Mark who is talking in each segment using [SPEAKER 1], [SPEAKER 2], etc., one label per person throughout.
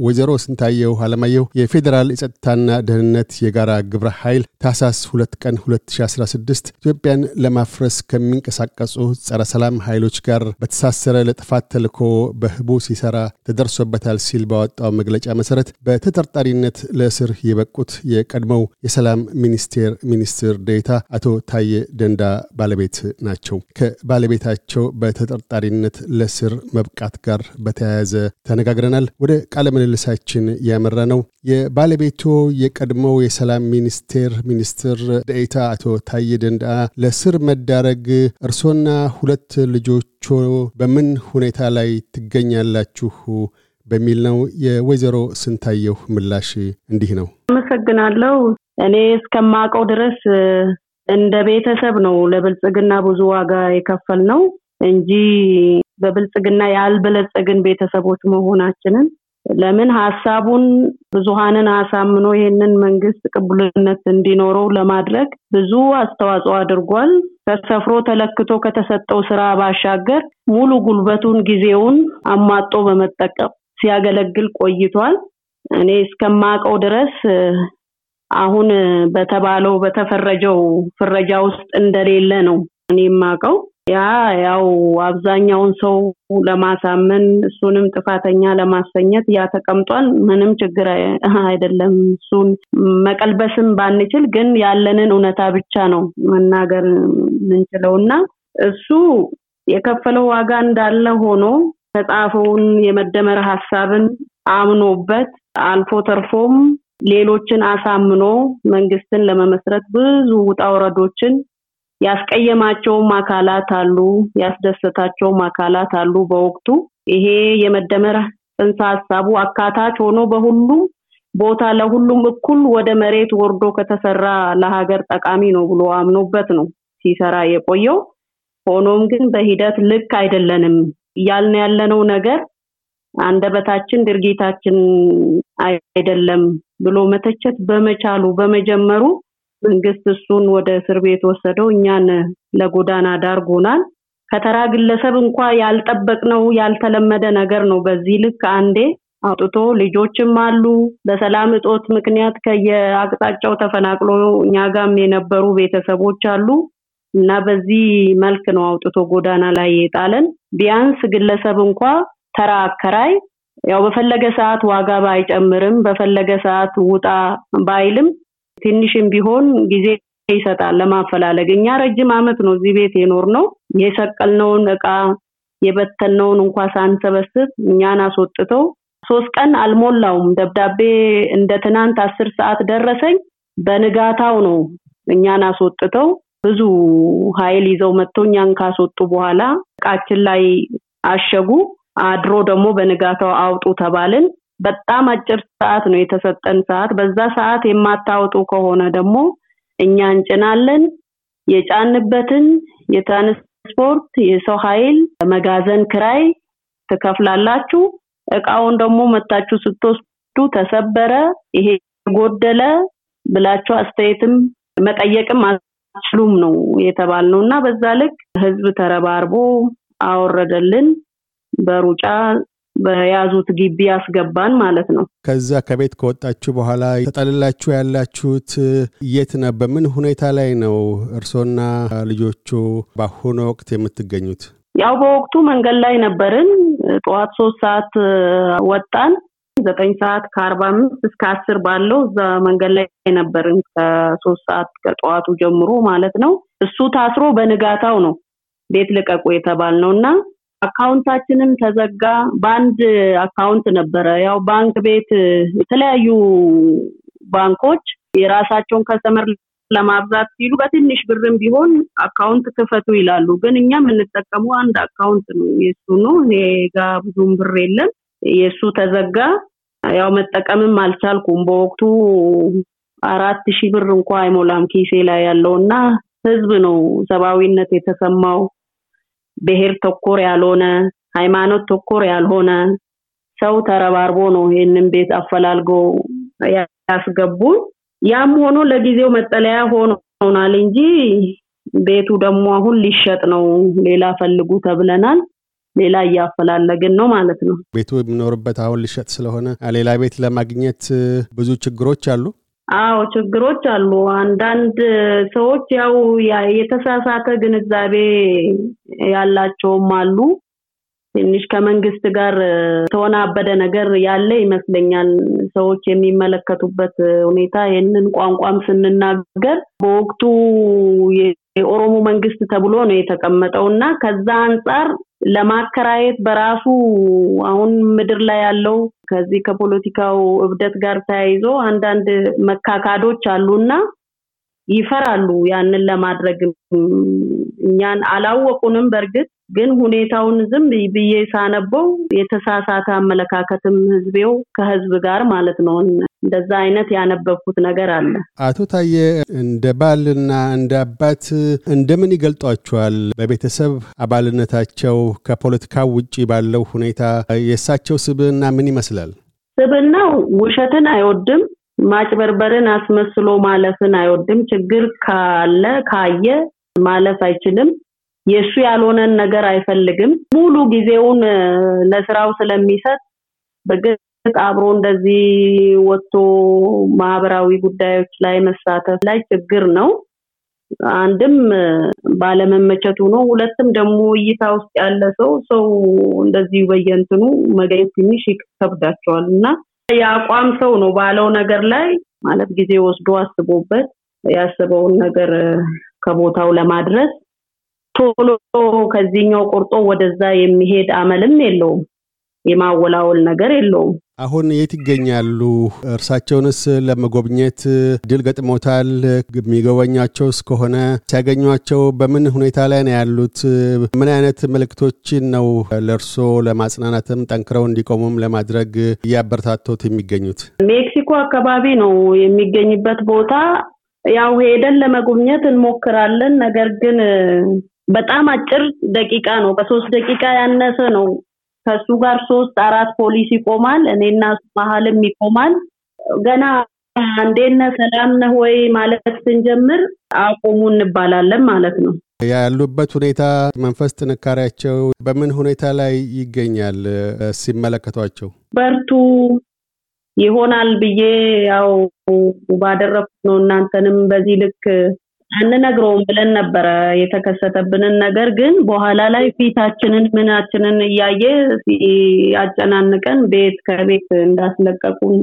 [SPEAKER 1] ወይዘሮ ስንታየው አለማየሁ የፌዴራል የጸጥታና ደህንነት የጋራ ግብረ ኃይል ታህሳስ ሁለት ቀን 2016 ኢትዮጵያን ለማፍረስ ከሚንቀሳቀሱ ጸረ ሰላም ኃይሎች ጋር በተሳሰረ ለጥፋት ተልኮ በህቡዕ ሲሰራ ተደርሶበታል ሲል ባወጣው መግለጫ መሰረት በተጠርጣሪነት ለእስር የበቁት የቀድሞው የሰላም ሚኒስቴር ሚኒስትር ዴኤታ አቶ ታዬ ደንዳ ባለቤት ናቸው። ከባለቤታቸው በተጠርጣሪነት ለእስር መብቃት ጋር በተያያዘ ተነጋግረናል። ወደ ቃለ ምልልሳችን ያመራ ነው። የባለቤቶ የቀድሞው የሰላም ሚኒስቴር ሚኒስትር ደኤታ አቶ ታዬ ደንደአ ለስር መዳረግ እርሶና ሁለት ልጆቹ በምን ሁኔታ ላይ ትገኛላችሁ በሚል ነው። የወይዘሮ ስንታየሁ ምላሽ እንዲህ ነው።
[SPEAKER 2] አመሰግናለሁ። እኔ እስከማውቀው ድረስ እንደ ቤተሰብ ነው ለብልጽግና ብዙ ዋጋ የከፈል ነው እንጂ በብልጽግና ያልበለጸግን ቤተሰቦች መሆናችንን ለምን ሀሳቡን ብዙሃንን አሳምኖ ይህንን መንግስት ቅቡልነት እንዲኖረው ለማድረግ ብዙ አስተዋጽኦ አድርጓል። ተሰፍሮ ተለክቶ ከተሰጠው ስራ ባሻገር ሙሉ ጉልበቱን፣ ጊዜውን አሟጦ በመጠቀም ሲያገለግል ቆይቷል። እኔ እስከማውቀው ድረስ አሁን በተባለው በተፈረጀው ፍረጃ ውስጥ እንደሌለ ነው እኔ የማውቀው። ያ ያው አብዛኛውን ሰው ለማሳመን እሱንም ጥፋተኛ ለማሰኘት ያ ተቀምጧል። ምንም ችግር አይደለም። እሱን መቀልበስም ባንችል ግን ያለንን እውነታ ብቻ ነው መናገር የምንችለው እና እሱ የከፈለው ዋጋ እንዳለ ሆኖ ተጻፈውን የመደመር ሀሳብን አምኖበት አልፎ ተርፎም ሌሎችን አሳምኖ መንግስትን ለመመስረት ብዙ ውጣ ውረዶችን ያስቀየማቸውም አካላት አሉ፣ ያስደሰታቸውም አካላት አሉ። በወቅቱ ይሄ የመደመር ጽንሰ ሀሳቡ አካታች ሆኖ በሁሉም ቦታ ለሁሉም እኩል ወደ መሬት ወርዶ ከተሰራ ለሀገር ጠቃሚ ነው ብሎ አምኖበት ነው ሲሰራ የቆየው። ሆኖም ግን በሂደት ልክ አይደለንም እያልን ያለነው ነገር አንደበታችን ድርጊታችን አይደለም ብሎ መተቸት በመቻሉ በመጀመሩ መንግስት እሱን ወደ እስር ቤት ወሰደው። እኛን ለጎዳና ዳርጎናል። ከተራ ግለሰብ እንኳ ያልጠበቅነው ያልተለመደ ነገር ነው። በዚህ ልክ አንዴ አውጥቶ ልጆችም አሉ። በሰላም እጦት ምክንያት ከየአቅጣጫው ተፈናቅሎ እኛ ጋም የነበሩ ቤተሰቦች አሉ እና በዚህ መልክ ነው አውጥቶ ጎዳና ላይ የጣለን። ቢያንስ ግለሰብ እንኳ ተራ አከራይ ያው በፈለገ ሰዓት ዋጋ ባይጨምርም በፈለገ ሰዓት ውጣ ባይልም ትንሽም ቢሆን ጊዜ ይሰጣል ለማፈላለግ። እኛ ረጅም አመት ነው እዚህ ቤት የኖር ነው። የሰቀልነውን እቃ የበተነውን እንኳ ሳንሰበስብ እኛን አስወጥተው ሶስት ቀን አልሞላውም ደብዳቤ እንደ ትናንት አስር ሰዓት ደረሰኝ። በንጋታው ነው እኛን አስወጥተው ብዙ ኃይል ይዘው መጥቶ እኛን ካስወጡ በኋላ እቃችን ላይ አሸጉ። አድሮ ደግሞ በንጋታው አውጡ ተባልን። በጣም አጭር ሰዓት ነው የተሰጠን ሰዓት። በዛ ሰዓት የማታወጡ ከሆነ ደግሞ እኛ እንጭናለን። የጫንበትን የትራንስፖርት የሰው ኃይል መጋዘን ክራይ ትከፍላላችሁ። እቃውን ደግሞ መታችሁ ስትወስዱ ተሰበረ፣ ይሄ ጎደለ ብላችሁ አስተያየትም መጠየቅም አትችሉም ነው የተባልነው እና በዛ ልክ ህዝብ ተረባርቦ አወረደልን በሩጫ በያዙት ግቢ ያስገባን ማለት ነው።
[SPEAKER 1] ከዛ ከቤት ከወጣችሁ በኋላ ተጠልላችሁ ያላችሁት የት ነው? በምን ሁኔታ ላይ ነው እርሶና ልጆቹ በአሁኑ ወቅት የምትገኙት?
[SPEAKER 2] ያው በወቅቱ መንገድ ላይ ነበርን። ጠዋት ሶስት ሰዓት ወጣን። ዘጠኝ ሰዓት ከአርባ አምስት እስከ አስር ባለው እዛ መንገድ ላይ ነበርን። ከሶስት ሰዓት ከጠዋቱ ጀምሮ ማለት ነው። እሱ ታስሮ በንጋታው ነው ቤት ልቀቁ የተባልነው እና account ኣችንም ተዘጋ። በአንድ account ነበረ። ያው ባንክ ቤት የተለያዩ ባንኮች የራሳቸውን customer ለማብዛት ሲሉ በትንሽ ብርም ቢሆን account ክፈቱ ይላሉ። ግን እኛ የምንጠቀመው አንድ account ነው፣ የሱ ነው። እኔ ጋር ብዙም ብር የለም። የሱ ተዘጋ። ያው መጠቀምም አልቻልኩም። በወቅቱ አራት ሺህ ብር እንኳ አይሞላም ኪሴ ላይ ያለው እና ህዝብ ነው ሰብአዊነት የተሰማው ብሔር ተኮር ያልሆነ ሃይማኖት ተኮር ያልሆነ ሰው ተረባርቦ ነው ይህንን ቤት አፈላልጎ ያስገቡን። ያም ሆኖ ለጊዜው መጠለያ ሆኖናል እንጂ ቤቱ ደግሞ አሁን ሊሸጥ ነው። ሌላ ፈልጉ ተብለናል። ሌላ እያፈላለግን ነው ማለት ነው።
[SPEAKER 1] ቤቱ የምኖርበት አሁን ሊሸጥ ስለሆነ ሌላ ቤት ለማግኘት ብዙ ችግሮች አሉ።
[SPEAKER 2] አዎ ችግሮች አሉ። አንዳንድ ሰዎች ያው የተሳሳተ ግንዛቤ ያላቸውም አሉ። ትንሽ ከመንግስት ጋር ተወናበደ ነገር ያለ ይመስለኛል። ሰዎች የሚመለከቱበት ሁኔታ ይህንን ቋንቋም ስንናገር በወቅቱ የኦሮሞ መንግስት ተብሎ ነው የተቀመጠው እና ከዛ አንጻር ለማከራየት በራሱ አሁን ምድር ላይ ያለው ከዚህ ከፖለቲካው እብደት ጋር ተያይዞ አንዳንድ መካካዶች አሉና ይፈራሉ ያንን ለማድረግ እኛን አላወቁንም በእርግጥ ግን ሁኔታውን ዝም ብዬ ሳነበው የተሳሳተ አመለካከትም ህዝቤው ከህዝብ ጋር ማለት ነው እንደዛ አይነት ያነበብኩት ነገር አለ።
[SPEAKER 1] አቶ ታዬ እንደ ባልና እንደ አባት እንደምን ይገልጧቸዋል? በቤተሰብ አባልነታቸው ከፖለቲካው ውጭ ባለው ሁኔታ የእሳቸው ስብዕና ምን ይመስላል?
[SPEAKER 2] ስብዕናው ውሸትን አይወድም። ማጭበርበርን አስመስሎ ማለፍን አይወድም። ችግር ካለ ካየ ማለፍ አይችልም። የእሱ ያልሆነን ነገር አይፈልግም። ሙሉ ጊዜውን ለስራው ስለሚሰጥ በግልጽ አብሮ እንደዚህ ወጥቶ ማህበራዊ ጉዳዮች ላይ መሳተፍ ላይ ችግር ነው። አንድም ባለመመቸቱ ነው። ሁለትም ደግሞ እይታ ውስጥ ያለ ሰው ሰው እንደዚህ በየንትኑ መገኘት ትንሽ ይከብዳቸዋል እና የአቋም ሰው ነው ባለው ነገር ላይ ማለት ጊዜ ወስዶ አስቦበት ያስበውን ነገር ከቦታው ለማድረስ ቶሎ ከዚህኛው ቆርጦ ወደዛ የሚሄድ አመልም የለውም። የማወላወል ነገር የለውም።
[SPEAKER 1] አሁን የት ይገኛሉ? እርሳቸውንስ ለመጎብኘት ድል ገጥሞታል? የሚጎበኛቸው እስከሆነ ሲያገኟቸው በምን ሁኔታ ላይ ነው ያሉት? ምን አይነት መልእክቶችን ነው ለእርሶ ለማጽናናትም ጠንክረው እንዲቆሙም ለማድረግ እያበረታቶት የሚገኙት?
[SPEAKER 2] ሜክሲኮ አካባቢ ነው የሚገኝበት ቦታ። ያው ሄደን ለመጎብኘት እንሞክራለን። ነገር ግን በጣም አጭር ደቂቃ ነው። ከሶስት ደቂቃ ያነሰ ነው። ከሱ ጋር ሶስት አራት ፖሊስ ይቆማል። እኔና መሀልም ይቆማል። ገና እንዴት ነህ ሰላም ነህ ወይ ማለት ስንጀምር አቁሙ እንባላለን ማለት ነው።
[SPEAKER 1] ያሉበት ሁኔታ መንፈስ ጥንካሬያቸው በምን ሁኔታ ላይ ይገኛል ሲመለከቷቸው?
[SPEAKER 2] በርቱ ይሆናል ብዬ ያው ባደረኩት ነው። እናንተንም በዚህ ልክ አንነግረውም ብለን ነበረ የተከሰተብንን ነገር ግን በኋላ ላይ ፊታችንን ምናችንን እያየ ሲያጨናንቀን ቤት ከቤት እንዳስለቀቁን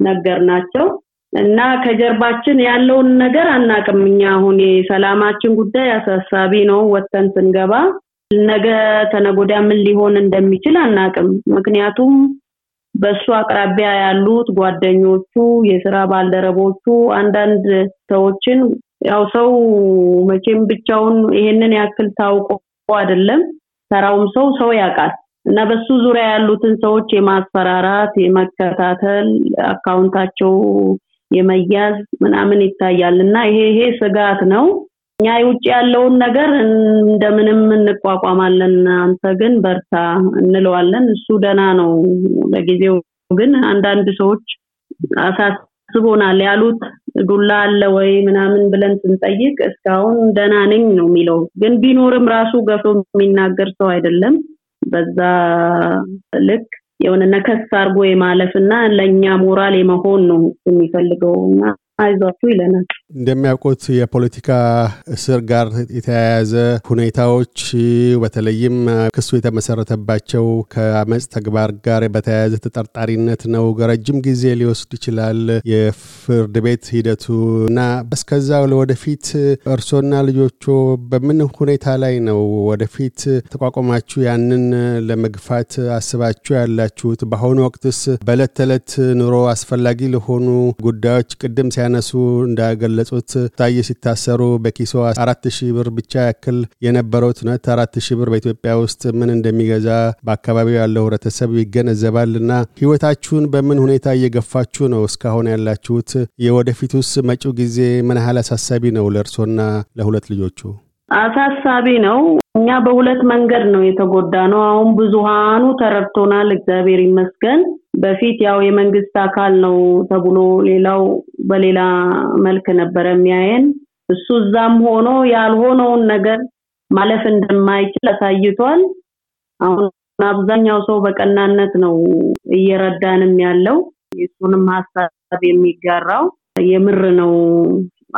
[SPEAKER 2] ነገር ናቸው እና ከጀርባችን ያለውን ነገር አናቅም። እኛ አሁን የሰላማችን ጉዳይ አሳሳቢ ነው። ወጥተን ስንገባ ነገ ተነጎዳ ምን ሊሆን እንደሚችል አናቅም። ምክንያቱም በሱ አቅራቢያ ያሉት ጓደኞቹ፣ የስራ ባልደረቦቹ አንዳንድ ሰዎችን ያው ሰው መቼም ብቻውን ይሄንን ያክል ታውቆ አይደለም ተራውም ሰው ሰው ያውቃል እና በሱ ዙሪያ ያሉትን ሰዎች የማስፈራራት የመከታተል አካውንታቸው የመያዝ ምናምን ይታያል እና ይሄ ይሄ ስጋት ነው። እኛ ውጭ ያለውን ነገር እንደምንም እንቋቋማለን፣ አንተ ግን በርታ እንለዋለን። እሱ ደና ነው። ለጊዜው ግን አንዳንድ ሰዎች አሳስቦናል ያሉት ዱላ አለ ወይ ምናምን ብለን ስንጠይቅ እስካሁን ደና ነኝ ነው የሚለው። ግን ቢኖርም ራሱ ገፍቶ የሚናገር ሰው አይደለም። በዛ ልክ የሆነ ነከስ አድርጎ የማለፍ እና ለእኛ ሞራል የመሆን ነው የሚፈልገው እና አይዟችሁ ይለናል።
[SPEAKER 1] እንደሚያውቁት የፖለቲካ እስር ጋር የተያያዘ ሁኔታዎች በተለይም ክሱ የተመሰረተባቸው ከአመፅ ተግባር ጋር በተያያዘ ተጠርጣሪነት ነው። ረጅም ጊዜ ሊወስድ ይችላል የፍርድ ቤት ሂደቱ እና እስከዛ ወደፊት እርሶና ልጆቹ በምን ሁኔታ ላይ ነው ወደፊት ተቋቁማችሁ ያንን ለመግፋት አስባችሁ ያላችሁት? በአሁኑ ወቅትስ በዕለት ተዕለት ኑሮ አስፈላጊ ለሆኑ ጉዳዮች ቅድም ሲያነሱ እንዳገለጹት ታዬ ሲታሰሩ በኪሶ አራት ሺህ ብር ብቻ ያክል የነበረው ትነት አራት ሺህ ብር በኢትዮጵያ ውስጥ ምን እንደሚገዛ በአካባቢው ያለው ህብረተሰብ ይገነዘባል እና ህይወታችሁን በምን ሁኔታ እየገፋችሁ ነው እስካሁን ያላችሁት? የወደፊቱስ መጪው ጊዜ ምን ያህል አሳሳቢ ነው ለእርሶና ለሁለት ልጆቹ?
[SPEAKER 2] አሳሳቢ ነው። እኛ በሁለት መንገድ ነው የተጎዳ ነው። አሁን ብዙሃኑ ተረድቶናል፣ እግዚአብሔር ይመስገን። በፊት ያው የመንግስት አካል ነው ተብሎ ሌላው በሌላ መልክ ነበረ የሚያየን። እሱ እዛም ሆኖ ያልሆነውን ነገር ማለፍ እንደማይችል አሳይቷል። አሁን አብዛኛው ሰው በቀናነት ነው እየረዳንም ያለው የሱንም ሀሳብ የሚጋራው የምር ነው።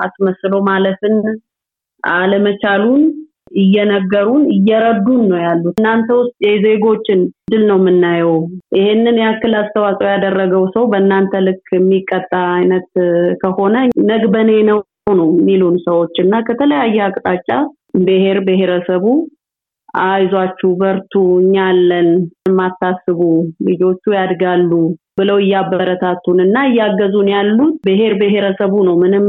[SPEAKER 2] አስመስሎ ማለፍን አለመቻሉን እየነገሩን እየረዱን ነው ያሉት። እናንተ ውስጥ የዜጎችን ድል ነው የምናየው። ይሄንን ያክል አስተዋጽኦ ያደረገው ሰው በእናንተ ልክ የሚቀጣ አይነት ከሆነ ነግበኔ ነው ነው የሚሉን ሰዎች እና ከተለያየ አቅጣጫ ብሔር ብሔረሰቡ አይዟችሁ፣ በርቱ፣ እኛ አለን፣ የማታስቡ ልጆቹ ያድጋሉ ብለው እያበረታቱን እና እያገዙን ያሉት ብሔር ብሔረሰቡ ነው። ምንም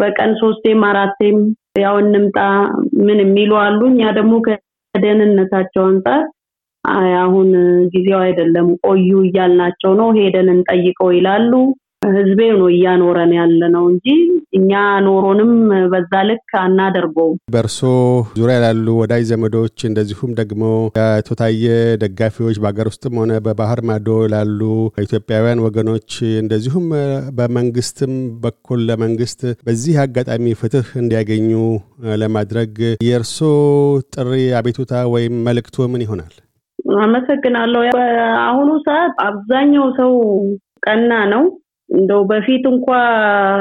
[SPEAKER 2] በቀን ሶስቴም አራቴም ያው እንምጣ ምን የሚሉ አሉ። እኛ ደግሞ ከደህንነታቸው አንጻር አሁን ጊዜው አይደለም ቆዩ እያልናቸው ነው። ሄደን እንጠይቀው ይላሉ። ህዝቤ ነው እያኖረን ያለ ነው እንጂ እኛ ኖሮንም በዛ ልክ አናደርገውም።
[SPEAKER 1] በእርሶ ዙሪያ ላሉ ወዳጅ ዘመዶች እንደዚሁም ደግሞ የአቶ ታዬ ደጋፊዎች በሀገር ውስጥም ሆነ በባህር ማዶ ላሉ ኢትዮጵያውያን ወገኖች እንደዚሁም በመንግስትም በኩል ለመንግስት በዚህ አጋጣሚ ፍትህ እንዲያገኙ ለማድረግ የእርሶ ጥሪ፣ አቤቱታ ወይም መልእክትዎ ምን ይሆናል?
[SPEAKER 2] አመሰግናለሁ። በአሁኑ ሰዓት አብዛኛው ሰው ቀና ነው። እንደው በፊት እንኳ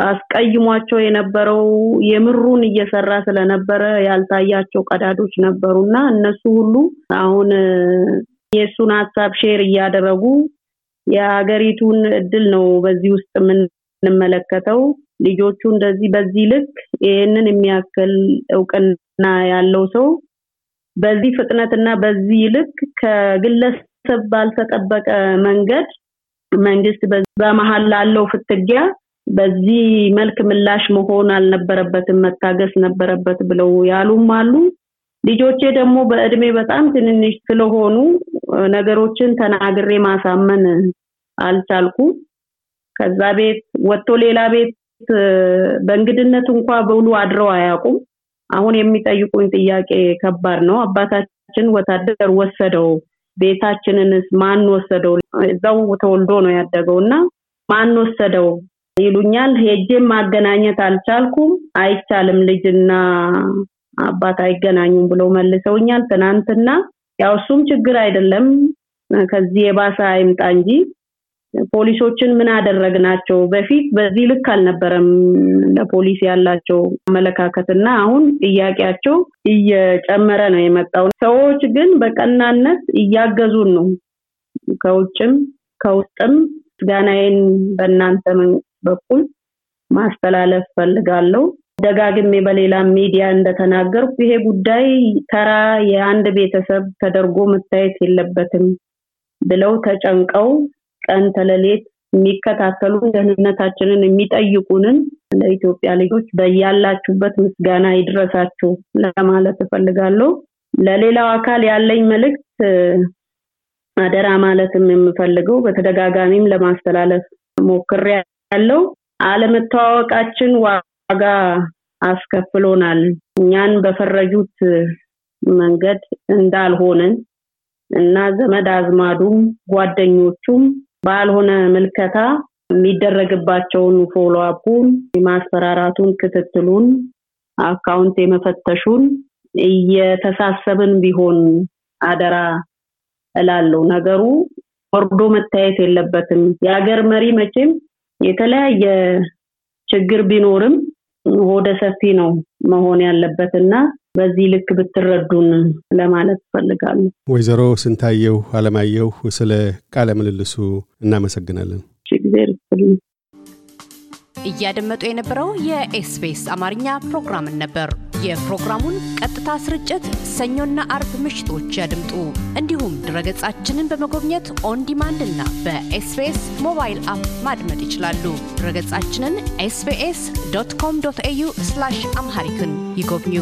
[SPEAKER 2] አስቀይሟቸው የነበረው የምሩን እየሰራ ስለነበረ ያልታያቸው ቀዳዶች ነበሩና እነሱ ሁሉ አሁን የእሱን ሀሳብ share እያደረጉ የሀገሪቱን እድል ነው በዚህ ውስጥ የምንመለከተው። ልጆቹ እንደዚህ በዚህ ልክ ይህንን የሚያክል እውቅና ያለው ሰው በዚህ ፍጥነትና በዚህ ልክ ከግለሰብ ባልተጠበቀ መንገድ መንግስት በመሀል ላለው ፍትጊያ በዚህ መልክ ምላሽ መሆን አልነበረበትም፣ መታገስ ነበረበት ብለው ያሉም አሉ። ልጆቼ ደግሞ በእድሜ በጣም ትንንሽ ስለሆኑ ነገሮችን ተናግሬ ማሳመን አልቻልኩ። ከዛ ቤት ወጥቶ ሌላ ቤት በእንግድነት እንኳ በውሉ አድረው አያውቁም። አሁን የሚጠይቁኝ ጥያቄ ከባድ ነው። አባታችን ወታደር ወሰደው ቤታችንንስ ማን ወሰደው? እዛው ተወልዶ ነው ያደገው እና ማን ወሰደው ይሉኛል። ሄጄም ማገናኘት አልቻልኩም። አይቻልም፣ ልጅና አባት አይገናኙም ብለው መልሰውኛል። ትናንትና ያው እሱም ችግር አይደለም ከዚህ የባሰ አይምጣ እንጂ ፖሊሶችን ምን አደረግናቸው? በፊት በዚህ ልክ አልነበረም ለፖሊስ ያላቸው አመለካከትና አሁን ጥያቄያቸው እየጨመረ ነው የመጣው። ሰዎች ግን በቀናነት እያገዙን ነው። ከውጭም ከውስጥም ምስጋናዬን በእናንተ በኩል ማስተላለፍ ፈልጋለሁ። ደጋግሜ በሌላ ሚዲያ እንደተናገርኩ ይሄ ጉዳይ ተራ የአንድ ቤተሰብ ተደርጎ መታየት የለበትም ብለው ተጨንቀው ቀን ተለሌት የሚከታተሉ ደህንነታችንን የሚጠይቁንን ለኢትዮጵያ ልጆች በያላችሁበት ምስጋና ይድረሳችሁ ለማለት እፈልጋለሁ። ለሌላው አካል ያለኝ መልእክት አደራ ማለትም የምፈልገው በተደጋጋሚም ለማስተላለፍ ሞክሬ ያለው አለመተዋወቃችን ዋጋ አስከፍሎናል። እኛን በፈረጁት መንገድ እንዳልሆንን እና ዘመድ አዝማዱም ጓደኞቹም ባልሆነ ምልከታ የሚደረግባቸውን follow up ኡን፣ የማስፈራራቱን፣ ክትትሉን፣ account የመፈተሹን እየተሳሰብን ቢሆን አደራ እላለሁ። ነገሩ ወርዶ መታየት የለበትም። የሀገር መሪ መቼም የተለያየ ችግር ቢኖርም ሆደ ሰፊ ነው መሆን ያለበት እና በዚህ ልክ ብትረዱን ለማለት እፈልጋለሁ።
[SPEAKER 1] ወይዘሮ ስንታየው አለማየሁ ስለ ቃለ ምልልሱ እናመሰግናለን።
[SPEAKER 2] ጊዜ ርስልኝ
[SPEAKER 3] እያደመጡ የነበረው የኤስቢኤስ አማርኛ ፕሮግራምን ነበር። የፕሮግራሙን ቀጥታ ስርጭት ሰኞና አርብ ምሽቶች ያድምጡ። እንዲሁም ድረገጻችንን በመጎብኘት on demand እና በ SBS mobile app ማድመጥ ይችላሉ። ድረገጻችንን SBS dot com dot au Amharic ን ይጎብኙ።